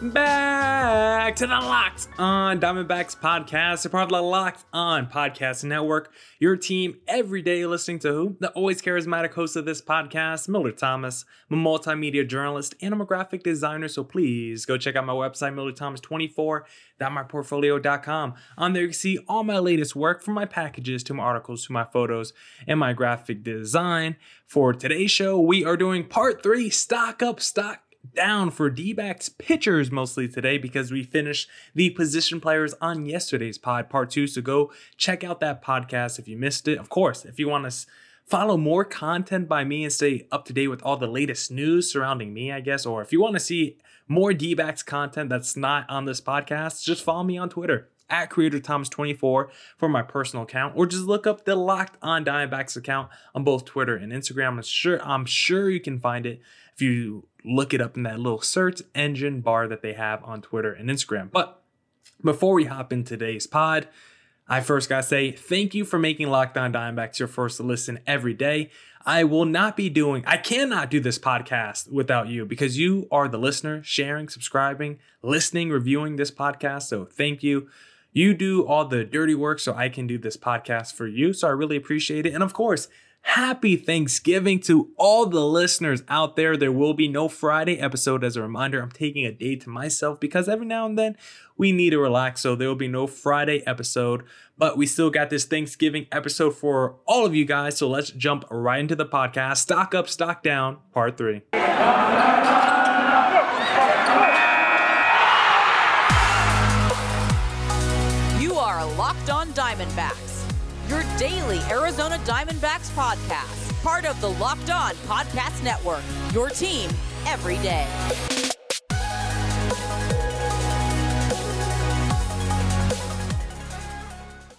back to the Locked On Diamondbacks podcast, a part of the Locked On Podcast Network. Your team every day listening to who? The always charismatic host of this podcast, Miller Thomas. I'm a multimedia journalist and I'm a graphic designer, so please go check out my website, MillerThomas24.myportfolio.com. On there, you can see all my latest work from my packages to my articles to my photos and my graphic design. For today's show, we are doing part three stock up, stock down for D backs pitchers mostly today because we finished the position players on yesterday's pod, part two. So go check out that podcast if you missed it. Of course, if you want to follow more content by me and stay up to date with all the latest news surrounding me, I guess, or if you want to see more D backs content that's not on this podcast, just follow me on Twitter at Creator Thomas 24 for my personal account, or just look up the Locked On Diamondbacks account on both Twitter and Instagram. I'm sure I'm sure you can find it if you look it up in that little search engine bar that they have on Twitter and Instagram. But before we hop in today's pod, I first gotta say thank you for making Locked On Diamondbacks your first listen every day. I will not be doing, I cannot do this podcast without you because you are the listener, sharing, subscribing, listening, reviewing this podcast. So thank you. You do all the dirty work so I can do this podcast for you. So I really appreciate it. And of course, Happy Thanksgiving to all the listeners out there. There will be no Friday episode as a reminder. I'm taking a day to myself because every now and then we need to relax. So there will be no Friday episode, but we still got this Thanksgiving episode for all of you guys. So let's jump right into the podcast. Stock up, stock down, part three. Daily Arizona Diamondbacks podcast, part of the Locked On Podcast Network, your team every day.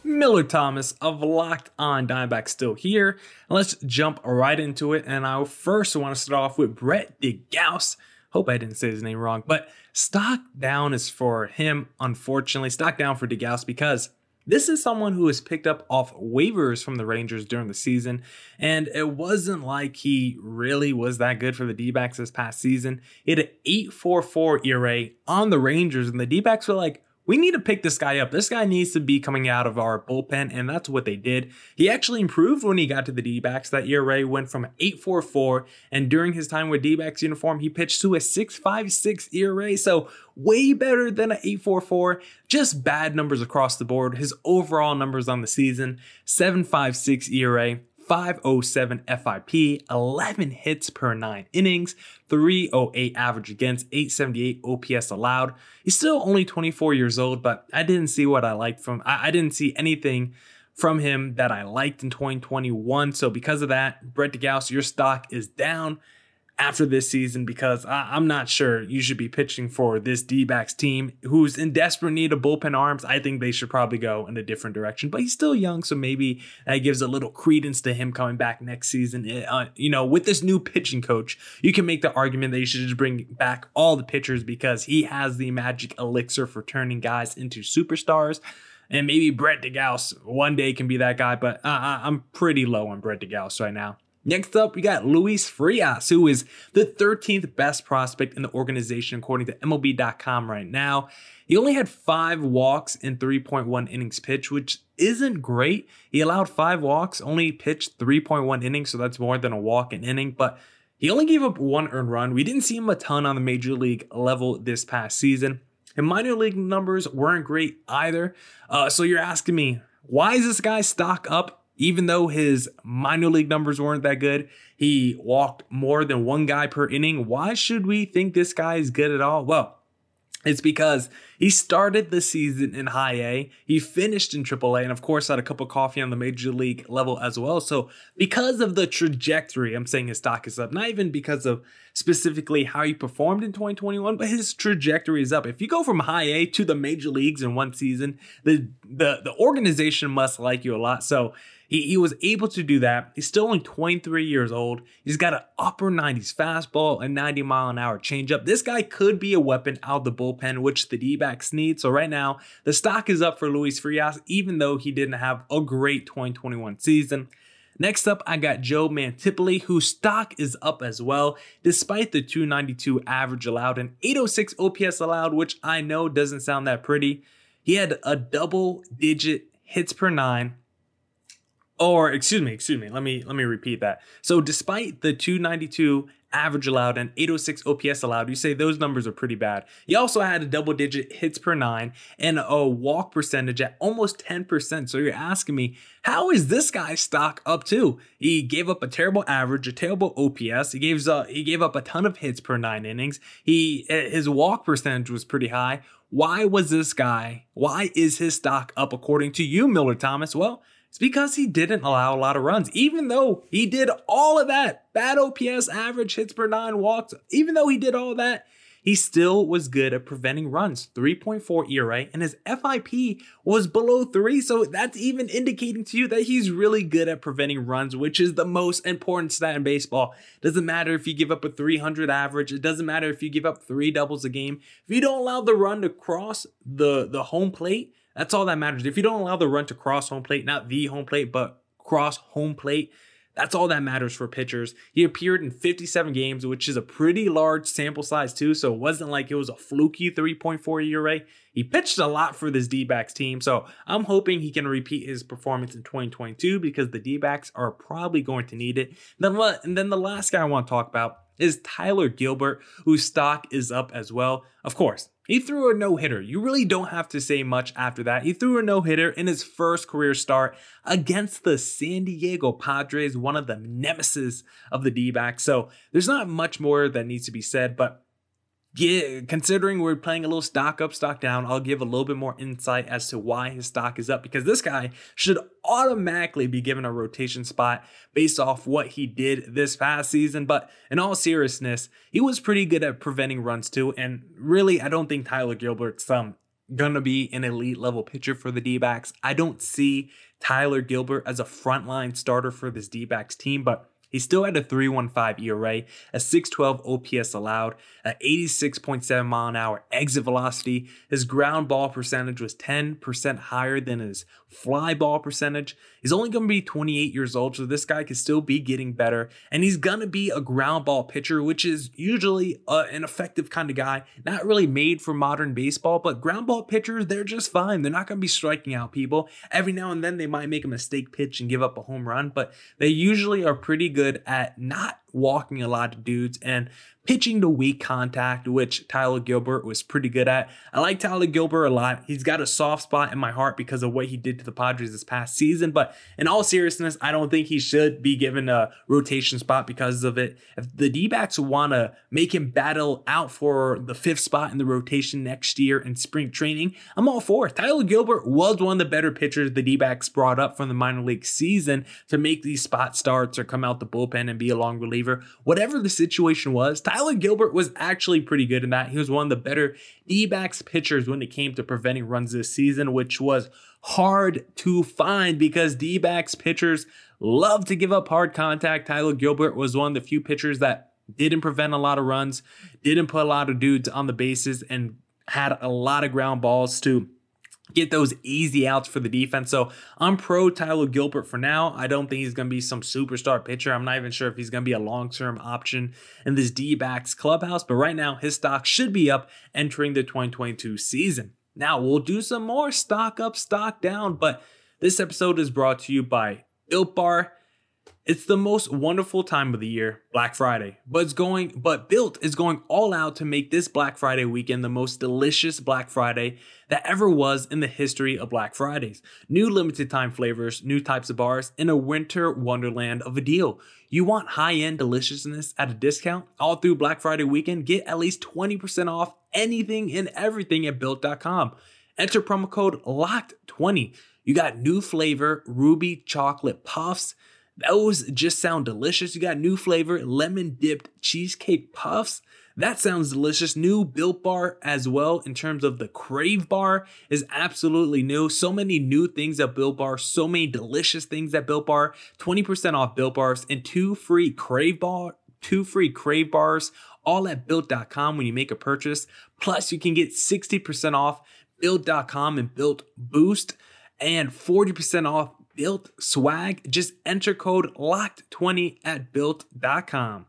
Miller Thomas of Locked On Diamondbacks still here. Let's jump right into it. And I first want to start off with Brett de Geus. Hope I didn't say his name wrong, but stock down is for him, unfortunately. Stock down for de Geus because this is someone who was picked up off waivers from the Rangers during the season, and it wasn't like he really was that good for the D backs this past season. He had an 8.44 ERA on the Rangers, and the D backs were like, we need to pick this guy up. This guy needs to be coming out of our bullpen, and that's what they did. He actually improved when he got to the D backs. That ERA went from 8.44, and during his time with D backs uniform, he pitched to a 6.56 ERA. So, way better than an 8.44. Just bad numbers across the board. His overall numbers on the season 7.56 ERA, 507 FIP, 11 hits per nine innings, 308 average against, 878 OPS allowed. He's still only 24 years old, but I didn't see what I liked from. I, I didn't see anything from him that I liked in 2021. So because of that, Brett de Geus, your stock is down after this season because I, am not sure you should be pitching for this D backs team who's in desperate need of bullpen arms. I think they should probably go in a different direction, but he's still young, so maybe that gives a little credence to him coming back next season. Uh, you know, with this new pitching coach, you can make the argument that you should just bring back all the pitchers because he has the magic elixir for turning guys into superstars. And maybe Brett de Geus one day can be that guy, but uh, I'm pretty low on Brett de Geus right now. Next up, we got Luis Frias, who is the 13th best prospect in the organization according to MLB.com right now. He only had five walks in 3.1 innings pitched, which isn't great. He allowed five walks, only pitched 3.1 innings, so that's more than a walk an inning, but he only gave up one earned run. We didn't see him a ton on the major league level this past season. And minor league numbers weren't great either. Uh, so you're asking me, why is this guy stock up even though his minor league numbers weren't that good, he walked more than one guy per inning. Why should we think this guy is good at all? Well, It's because he started the season in high A, he finished in triple A, and of course had a cup of coffee on the major league level as well. So, because of the trajectory, I'm saying his stock is up, not even because of specifically how he performed in 2021, but his trajectory is up. If you go from high A to the major leagues in one season, the the, the organization must like you a lot. So, he, he was able to do that. He's still only 23 years old. He's got an upper 90s fastball and 90 mile an hour changeup. This guy could be a weapon out the bullpen, which the D backs need. So right now, the stock is up for Luis Frias, even though he didn't have a great 2021 season. Next up, I got Joe Mantiply, whose stock is up as well, despite the 292 average allowed and 806 OPS allowed, which I know doesn't sound that pretty. He had a double digit hits per nine, or excuse me, excuse me. Let me let me repeat that. So despite the 292 average allowed and 806 OPS allowed, you say those numbers are pretty bad. He also had a double digit hits per nine and a walk percentage at almost 10%. So you're asking me, how is this guy's stock up too? He gave up a terrible average, a terrible OPS. He gave uh, he gave up a ton of hits per nine innings. He his walk percentage was pretty high. Why was this guy? Why is his stock up according to you, Miller Thomas? Well, it's because he didn't allow a lot of runs, even though he did all of that. Bad OPS, average hits per nine walks, even though he did all that, he still was good at preventing runs 3.4 ERA, and his FIP was below three. So that's even indicating to you that he's really good at preventing runs, which is the most important stat in baseball. Doesn't matter if you give up a 300 average, it doesn't matter if you give up three doubles a game. If you don't allow the run to cross the, the home plate, that's all that matters. If you don't allow the run to cross home plate, not the home plate, but cross home plate, that's all that matters for pitchers. He appeared in 57 games, which is a pretty large sample size, too. So it wasn't like it was a fluky 3.4 ERA. He pitched a lot for this D backs team. So I'm hoping he can repeat his performance in 2022 because the D backs are probably going to need it. And then the last guy I want to talk about is Tyler Gilbert, whose stock is up as well. Of course, he threw a no hitter. You really don't have to say much after that. He threw a no hitter in his first career start against the San Diego Padres, one of the nemesis of the D backs. So there's not much more that needs to be said, but yeah, considering we're playing a little stock up, stock down, I'll give a little bit more insight as to why his stock is up because this guy should automatically be given a rotation spot based off what he did this past season. But in all seriousness, he was pretty good at preventing runs too. And really, I don't think Tyler Gilbert's um, gonna be an elite level pitcher for the D. I don't see Tyler Gilbert as a frontline starter for this D team, but he still had a 315 ERA, a 612 OPS allowed, an 86.7 mile an hour exit velocity. His ground ball percentage was 10% higher than his fly ball percentage. He's only going to be 28 years old, so this guy could still be getting better. And he's going to be a ground ball pitcher, which is usually uh, an effective kind of guy. Not really made for modern baseball, but ground ball pitchers, they're just fine. They're not going to be striking out people. Every now and then they might make a mistake pitch and give up a home run, but they usually are pretty good at not walking a lot of dudes and pitching to weak contact, which Tyler Gilbert was pretty good at. I like Tyler Gilbert a lot. He's got a soft spot in my heart because of what he did to the Padres this past season. But in all seriousness, I don't think he should be given a rotation spot because of it. If the D backs want to make him battle out for the fifth spot in the rotation next year in spring training, I'm all for it. Tyler Gilbert was one of the better pitchers the D backs brought up from the minor league season to make these spot starts or come out the bullpen and be a long reliever. Whatever the situation was, Tyler Tyler Gilbert was actually pretty good in that. He was one of the better D backs pitchers when it came to preventing runs this season, which was hard to find because D backs pitchers love to give up hard contact. Tyler Gilbert was one of the few pitchers that didn't prevent a lot of runs, didn't put a lot of dudes on the bases, and had a lot of ground balls to get those easy outs for the defense. So I'm pro Tyler Gilbert for now. I don't think he's going to be some superstar pitcher. I'm not even sure if he's going to be a long term option in this D backs clubhouse, but right now his stock should be up entering the 2022 season. Now we'll do some more stock up, stock down, but this episode is brought to you by Built Bar. It's the most wonderful time of the year, Black Friday. But it's going but Built is going all out to make this Black Friday weekend the most delicious Black Friday that ever was in the history of Black Fridays. New limited time flavors, new types of bars, and a winter wonderland of a deal. You want high-end deliciousness at a discount? All through Black Friday weekend, get at least 20% off anything and everything at built.com. Enter promo code LOCKED20. You got new flavor ruby chocolate puffs those just sound delicious. You got new flavor, lemon dipped cheesecake puffs. That sounds delicious. New Built Bar as well, in terms of the Crave Bar, is absolutely new. So many new things at Built Bar, so many delicious things at Built Bar. 20% off Built Bars and two free Crave Bar, two free Crave Bars, all at built.com when you make a purchase. Plus, you can get 60% off built.com and Built Boost and 40% off Built swag, just enter code LOCKED20 at built.com.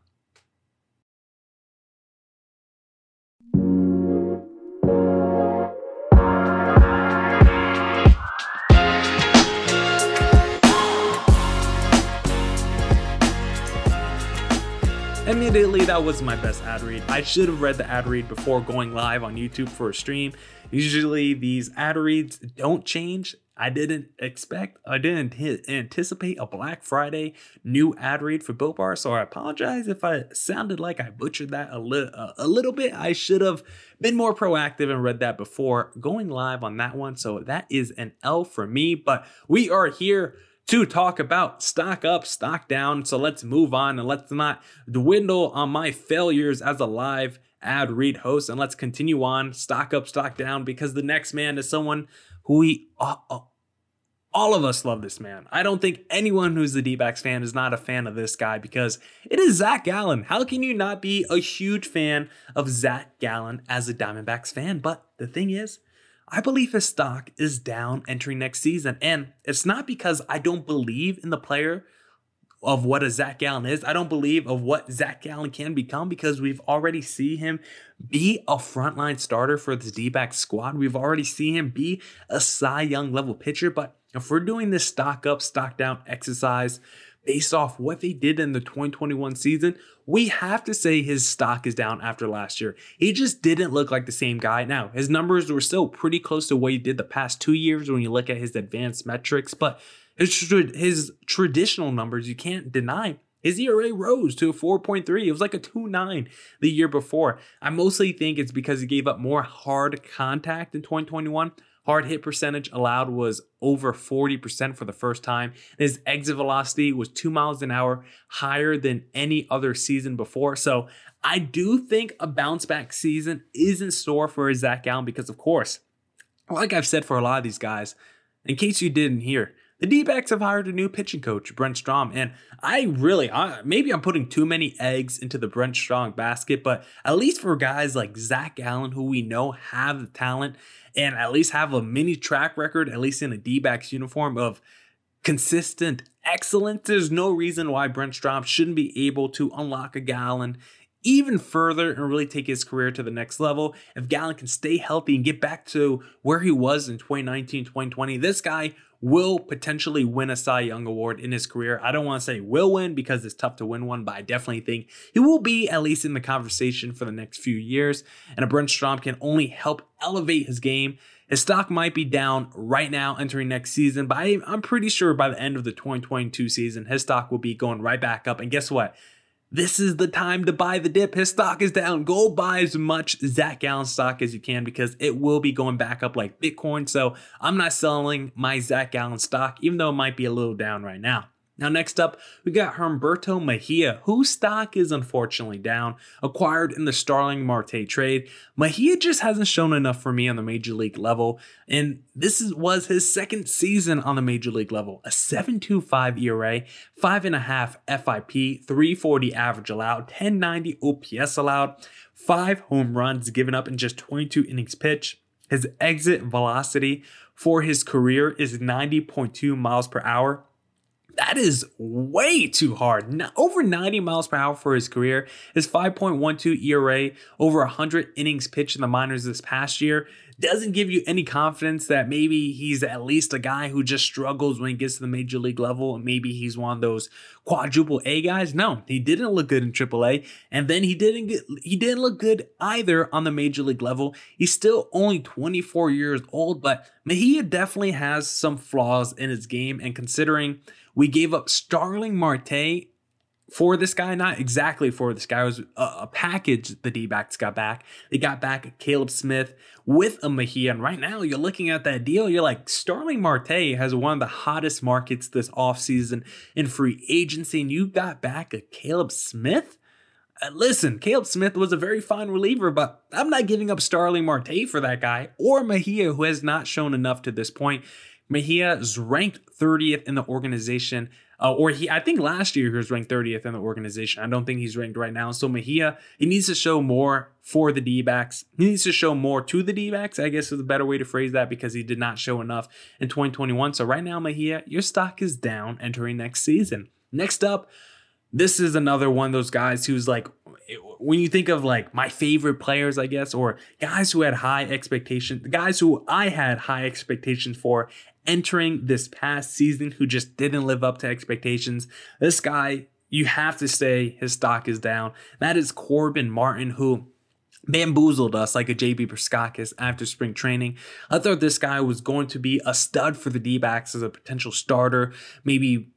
Immediately, that was my best ad read. I should have read the ad read before going live on YouTube for a stream. Usually, these ad reads don't change I didn't expect, I didn't anticipate a Black Friday new ad read for Built Bar, so I apologize if I sounded like I butchered that a, li- a little bit. I should have been more proactive and read that before going live on that one. So that is an L for me, but we are here to talk about stock up, stock down. So let's move on and let's not dwindle on my failures as a live ad read host and let's continue on stock up, stock down because the next man is someone who we all of us love this man. I don't think anyone who's a D backs fan is not a fan of this guy because it is Zac Gallen. How can you not be a huge fan of Zac Gallen as a Diamondbacks fan? But the thing is, I believe his stock is down entering next season. And it's not because I don't believe in the player of what a Zac Gallen is. I don't believe of what Zac Gallen can become because we've already seen him be a frontline starter for this D-back squad. We've already seen him be a Cy Young level pitcher. But if we're doing this stock up, stock down exercise based off what they did in the 2021 season, we have to say his stock is down after last year. He just didn't look like the same guy. Now, his numbers were still pretty close to what he did the past two years when you look at his advanced metrics, but his, traditional numbers, you can't deny. His ERA rose to a 4.3. It was like a 2.9 the year before. I mostly think it's because he gave up more hard contact in 2021. Hard hit percentage allowed was over 40% for the first time. His exit velocity was two miles an hour higher than any other season before. So I do think a bounce back season is in store for Zac Gallen because, of course, like I've said for a lot of these guys, in case you didn't hear, the D backs have hired a new pitching coach, Brent Strom, and I really, I, maybe I'm putting too many eggs into the Brent Strom basket, but at least for guys like Zac Gallen, who we know have the talent and at least have a mini track record, at least in a D backs uniform, of consistent excellence, there's no reason why Brent Strom shouldn't be able to unlock a Gallen even further and really take his career to the next level. If Gallen can stay healthy and get back to where he was in 2019, 2020, this guy will potentially win a Cy Young Award in his career. I don't want to say will win because it's tough to win one, but I definitely think he will be at least in the conversation for the next few years. And a Brent Strom can only help elevate his game. His stock might be down right now entering next season, but I'm pretty sure by the end of the 2022 season, his stock will be going right back up. And guess what? This is the time to buy the dip. His stock is down. Go buy as much Zac Gallen stock as you can because it will be going back up like Bitcoin. So I'm not selling my Zac Gallen stock, even though it might be a little down right now. Now, next up, we got Humberto Mejia, whose stock is unfortunately down, acquired in the Starling Marte trade. Mejia just hasn't shown enough for me on the major league level, and this is, was his second season on the major league level. A 7.25 ERA, 5.5 FIP, 340 average allowed, 1090 OPS allowed, 5 home runs given up in just 22 innings pitched. His exit velocity for his career is 90.2 miles per hour That is way too hard. Over 90 miles per hour for his career. His 5.12 ERA, over 100 innings pitched in the minors this past year doesn't give you any confidence that maybe he's at least a guy who just struggles when he gets to the major league level. Maybe he's one of those quadruple A guys. No, he didn't look good in triple A. And then he didn't get, he didn't look good either on the major league level. He's still only 24 years old, but Mejia definitely has some flaws in his game. And considering we gave up Starling Marte for this guy, not exactly for this guy. It was a, a package the D backs got back. They got back Caleb Smith with a Mejia. And right now, you're looking at that deal. You're like, Starling Marte has one of the hottest markets this offseason in free agency. And you got back a Caleb Smith? Uh, listen, Caleb Smith was a very fine reliever, but I'm not giving up Starling Marte for that guy or Mejia, who has not shown enough to this point. Mejia is ranked 30th in the organization. Uh, or he, I think last year he was ranked 30th in the organization. I don't think he's ranked right now. So Mejia, he needs to show more for the D backs. He needs to show more to the D backs, I guess is a better way to phrase that because he did not show enough in 2021. So right now, Mejia, your stock is down entering next season. Next up, this is another one of those guys who's like, when you think of like my favorite players, I guess, or guys who had high expectations, the guys who I had high expectations for entering this past season who just didn't live up to expectations. This guy, you have to say his stock is down. That is Corbin Martin, who bamboozled us like a JB Bukauskas after spring training. I thought this guy was going to be a stud for the D backs as a potential starter, maybe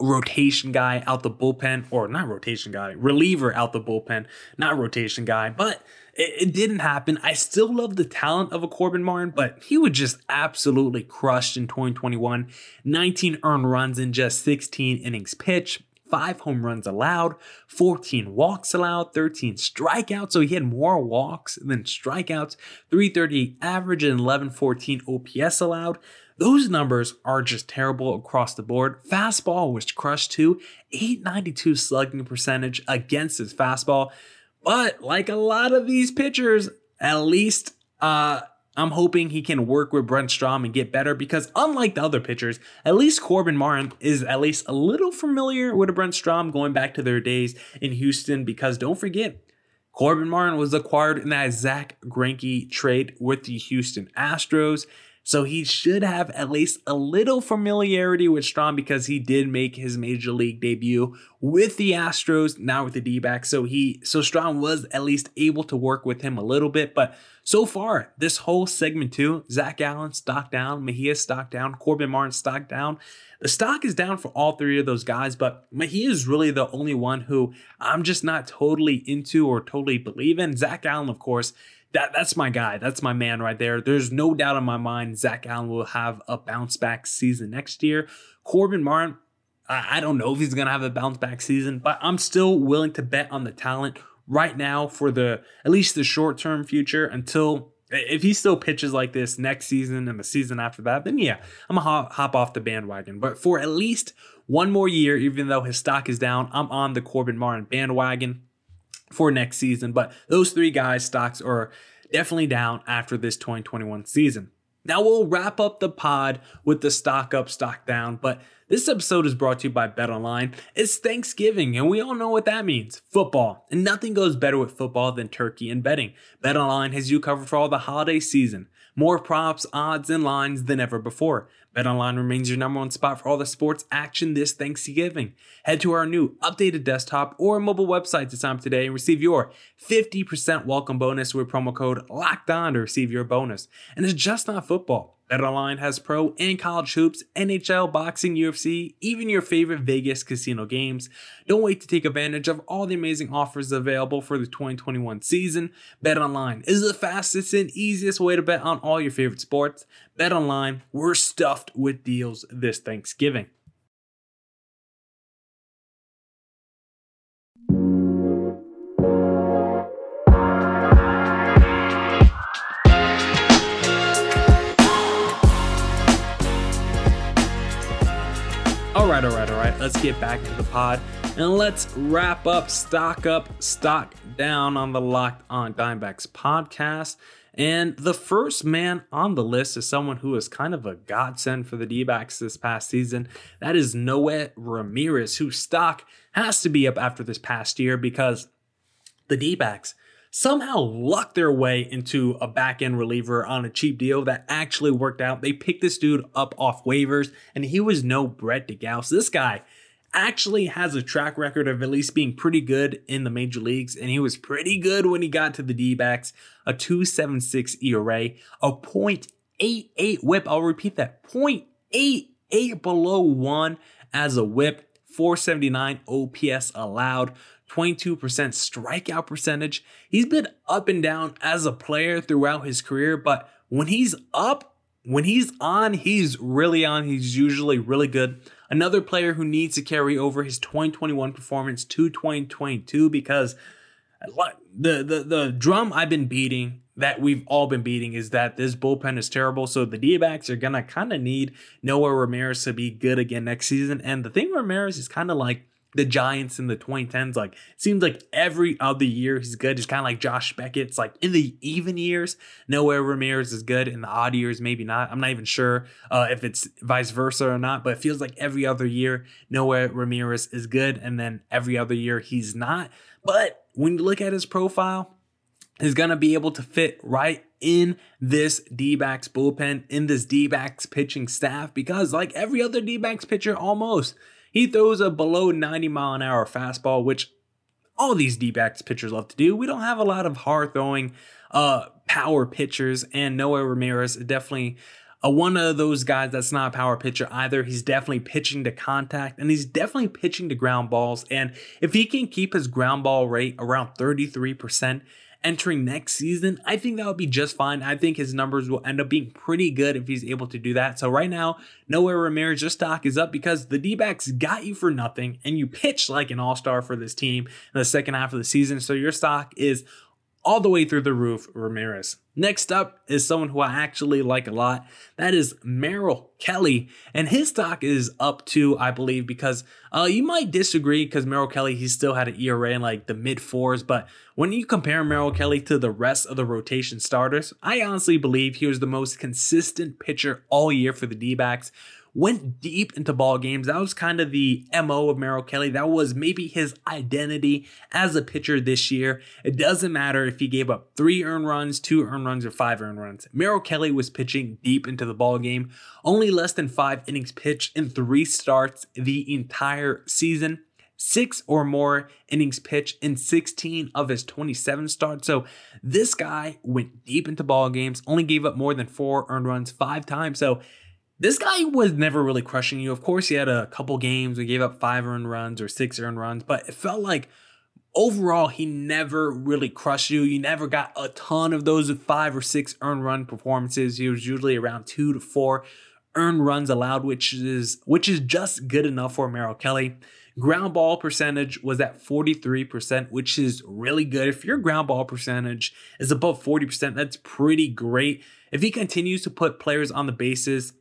rotation guy out the bullpen, or not rotation guy, reliever out the bullpen, not rotation guy, but it, it, didn't happen. I still love the talent of a Corbin Martin, but he was just absolutely crushed in 2021. 19 earned runs in just 16 innings pitched. Five home runs allowed, 14 walks allowed, 13 strikeouts. So he had more walks than strikeouts, 338 average and 1114 OPS allowed. Those numbers are just terrible across the board. Fastball was crushed too, 892 slugging percentage against his fastball. But like a lot of these pitchers, at least uh, I'm hoping he can work with Brent Strom and get better because unlike the other pitchers, at least Corbin Martin is at least a little familiar with Brent Strom going back to their days in Houston because don't forget, Corbin Martin was acquired in that Zack Greinke trade with the Houston Astros. So he should have at least a little familiarity with Strom because he did make his major league debut with the Astros, now with the D-backs. So he so Strom was at least able to work with him a little bit. But so far, this whole segment two, Zac Gallen stock down, Mejia stock down, Corbin Martin stock down. The stock is down for all three of those guys, but Mejia is really the only one who I'm just not totally into or totally believe in. Zac Gallen, of course, that that's my guy. That's my man right there. There's no doubt in my mind Zac Gallen will have a bounce back season next year. Corbin Martin, I, I don't know if he's gonna have a bounce back season, but I'm still willing to bet on the talent right now for the at least the short term future until if he still pitches like this next season and the season after that, then yeah, I'm gonna hop, hop off the bandwagon. But for at least one more year, even though his stock is down, I'm on the Corbin Martin bandwagon for next season. But those three guys' stocks are definitely down after this 2021 season. Now we'll wrap up the pod with the stock up, stock down, but this episode is brought to you by BetOnline. It's Thanksgiving, and we all know what that means football. And nothing goes better with football than turkey and betting. BetOnline has you covered for all the holiday season. More props, odds, and lines than ever before. BetOnline remains your number one spot for all the sports action this Thanksgiving. Head to our new updated desktop or mobile website to sign up today and receive your 50% welcome bonus with promo code LOCKED ON to receive your bonus. And it's just not football. BetOnline has pro and college hoops, NHL, boxing, UFC, even your favorite Vegas casino games. Don't wait to take advantage of all the amazing offers available for the 2021 season. BetOnline is the fastest and easiest way to bet on all your favorite sports. BetOnline, we're stuffed with deals this Thanksgiving. Let's get back to the pod and let's wrap up stock up, stock down on the Locked On Diamondbacks podcast. And the first man on the list is someone who is kind of a godsend for the D backs this past season. That is Noé Ramirez, whose stock has to be up after this past year because the D backs somehow lucked their way into a back end reliever on a cheap deal that actually worked out. They picked this dude up off waivers, and he was no Brett de Geus. This guy actually has a track record of at least being pretty good in the major leagues, and he was pretty good when he got to the D backs. A 276 ERA, a .88 whip. I'll repeat that 0.88 below one as a whip. 479 OPS allowed, 22% strikeout percentage. He's been up and down as a player throughout his career, but when he's up, when he's on, he's really on. He's usually really good another player who needs to carry over his 2021 performance to 2022 because the the the drum I've been beating that we've all been beating is that this bullpen is terrible. So the D-backs are gonna kind of need Noé Ramirez to be good again next season. And the thing Ramirez is kind of like the Giants in the 2010s. Like, seems like every other year he's good. It's kind of like Josh Beckett. It's like in the even years, Noé Ramirez is good. In the odd years, maybe not. I'm not even sure uh, if it's vice versa or not, but it feels like every other year, Noé Ramirez is good. And then every other year, he's not. But when you look at his profile, he's going to be able to fit right in this D backs bullpen, in this D backs pitching staff, because like every other D backs pitcher, almost he throws a below 90 mile an hour fastball, which all these D backs pitchers love to do. We don't have a lot of hard throwing uh, power pitchers, and Noé Ramirez definitely a, one of those guys that's not a power pitcher either. He's definitely pitching to contact and he's definitely pitching to ground balls. And if he can keep his ground ball rate around 33%, entering next season, I think that would be just fine. I think his numbers will end up being pretty good if he's able to do that. So right now, Noé Ramirez, your stock is up because the D-backs got you for nothing and you pitched like an all-star for this team in the second half of the season. So your stock is all the way through the roof, Ramirez. Next up is someone who I actually like a lot. That is Merrill Kelly. And his stock is up too, I believe, because uh, you might disagree because Merrill Kelly, he still had an ERA in like the mid fours. But when you compare Merrill Kelly to the rest of the rotation starters, I honestly believe he was the most consistent pitcher all year for the D backs went deep into ball games. That was kind of the MO of Merrill Kelly. That was maybe his identity as a pitcher this year. It doesn't matter if he gave up three earned runs, two earned runs, or five earned runs. Merrill Kelly was pitching deep into the ball game. Only less than five innings pitched in three starts the entire season six or more innings pitched in 16 of his 27 starts. So this guy went deep into ball games, only gave up more than four earned runs five times. So this guy was never really crushing you. Of course, he had a couple games we gave up five earned runs or six earned runs, but it felt like overall he never really crushed you. You never got a ton of those five or six earned run performances. He was usually around two to four earned runs allowed, which is which is just good enough for Merrill Kelly. Ground ball percentage was at 43%, which is really good. If your ground ball percentage is above 40%, that's pretty great. If he continues to put players on the bases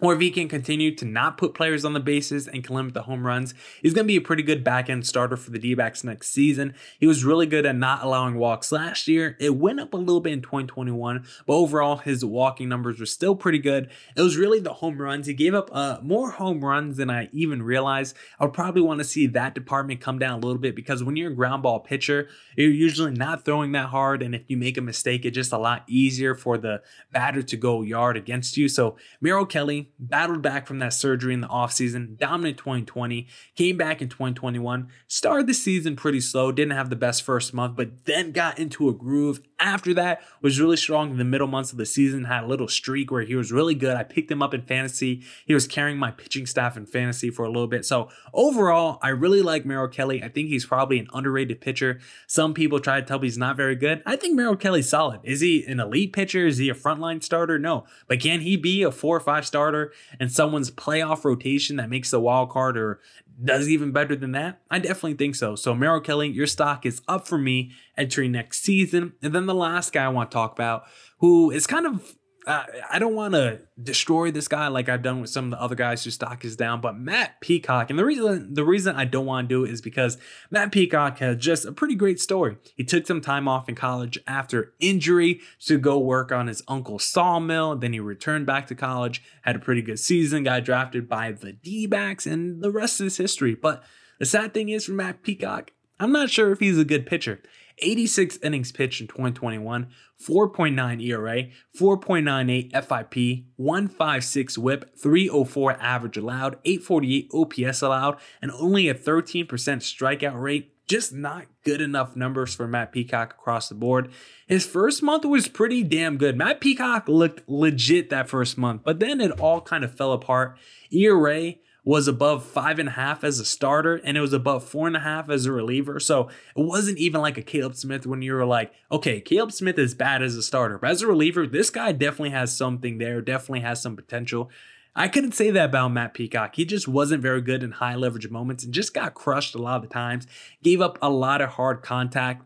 or if he can continue to not put players on the bases and can limit the home runs, he's going to be a pretty good back end starter for the D backs next season. He was really good at not allowing walks last year. It went up a little bit in 2021, but overall, his walking numbers were still pretty good. It was really the home runs. He gave up uh, more home runs than I even realized. I would probably want to see that department come down a little bit because when you're a ground ball pitcher, you're usually not throwing that hard. And if you make a mistake, it's just a lot easier for the batter to go yard against you. So, Merrill Kelly, battled back from that surgery in the offseason, dominant 2020, came back in 2021, started the season pretty slow, didn't have the best first month, but then got into a groove. After that, was really strong in the middle months of the season, had a little streak where he was really good. I picked him up in fantasy. He was carrying my pitching staff in fantasy for a little bit. So overall, I really like Merrill Kelly. I think he's probably an underrated pitcher. Some people try to tell me he's not very good. I think Merrill Kelly's solid. Is he an elite pitcher? Is he a frontline starter? No. But can he be a four or five starter and someone's playoff rotation that makes the wild card or does even better than that? I definitely think so. So Merrill Kelly, your stock is up for me entering next season. And then the last guy I want to talk about, who is kind of uh, I don't want to destroy this guy like I've done with some of the other guys whose stock is down, but Matt Peacock, and the reason the reason I don't want to do it is because Matt Peacock has just a pretty great story. He took some time off in college after injury to go work on his uncle's sawmill. Then he returned back to college, had a pretty good season, got drafted by the D-backs, and the rest is history. But the sad thing is for Matt Peacock, I'm not sure if he's a good pitcher. 86 innings pitched in 2021, 4.9 ERA, 4.98 FIP, 156 whip, 304 average allowed, 848 OPS allowed, and only a 13% strikeout rate. Just not good enough numbers for Matt Peacock across the board. His first month was pretty damn good. Matt Peacock looked legit that first month, but then it all kind of fell apart. ERA was above five and a half as a starter and it was above four and a half as a reliever. So it wasn't even like a Caleb Smith when you were like, okay, Caleb Smith is bad as a starter, but as a reliever, this guy definitely has something there, definitely has some potential. I couldn't say that about Matt Peacock. He just wasn't very good in high leverage moments and just got crushed a lot of the times, gave up a lot of hard contact.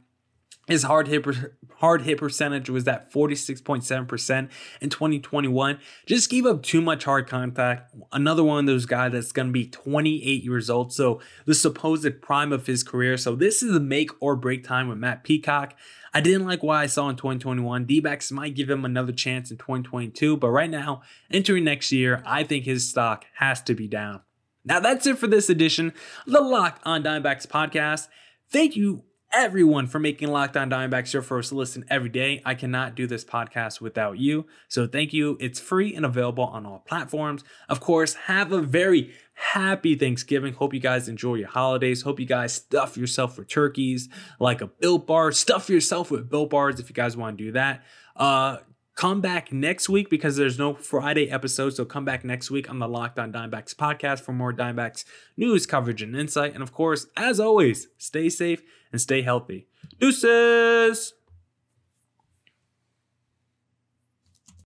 His hard hit hard hit percentage was at 46.7% in 2021. Just gave up too much hard contact. Another one of those guys that's going to be 28 years old. So the supposed prime of his career. So this is a make or break time with Matt Peacock. I didn't like what I saw in 2021. D might give him another chance in 2022, but right now, entering next year, I think his stock has to be down. Now, that's it for this edition of the Locked on Diamondbacks podcast. Thank you everyone for making Locked On Diamondbacks your first listen every day. I cannot do this podcast without you. So thank you. It's free and available on all platforms. Of course, have a very happy Thanksgiving. Hope you guys enjoy your holidays. Hope you guys stuff yourself with turkeys like a Built Bar. Stuff yourself with Built Bars if you guys want to do that. Uh, Come back next week because there's no Friday episode. So come back next week on the Locked On Diamondbacks podcast for more Diamondbacks news, coverage, and insight. And of course, as always, stay safe and stay healthy. Deuces!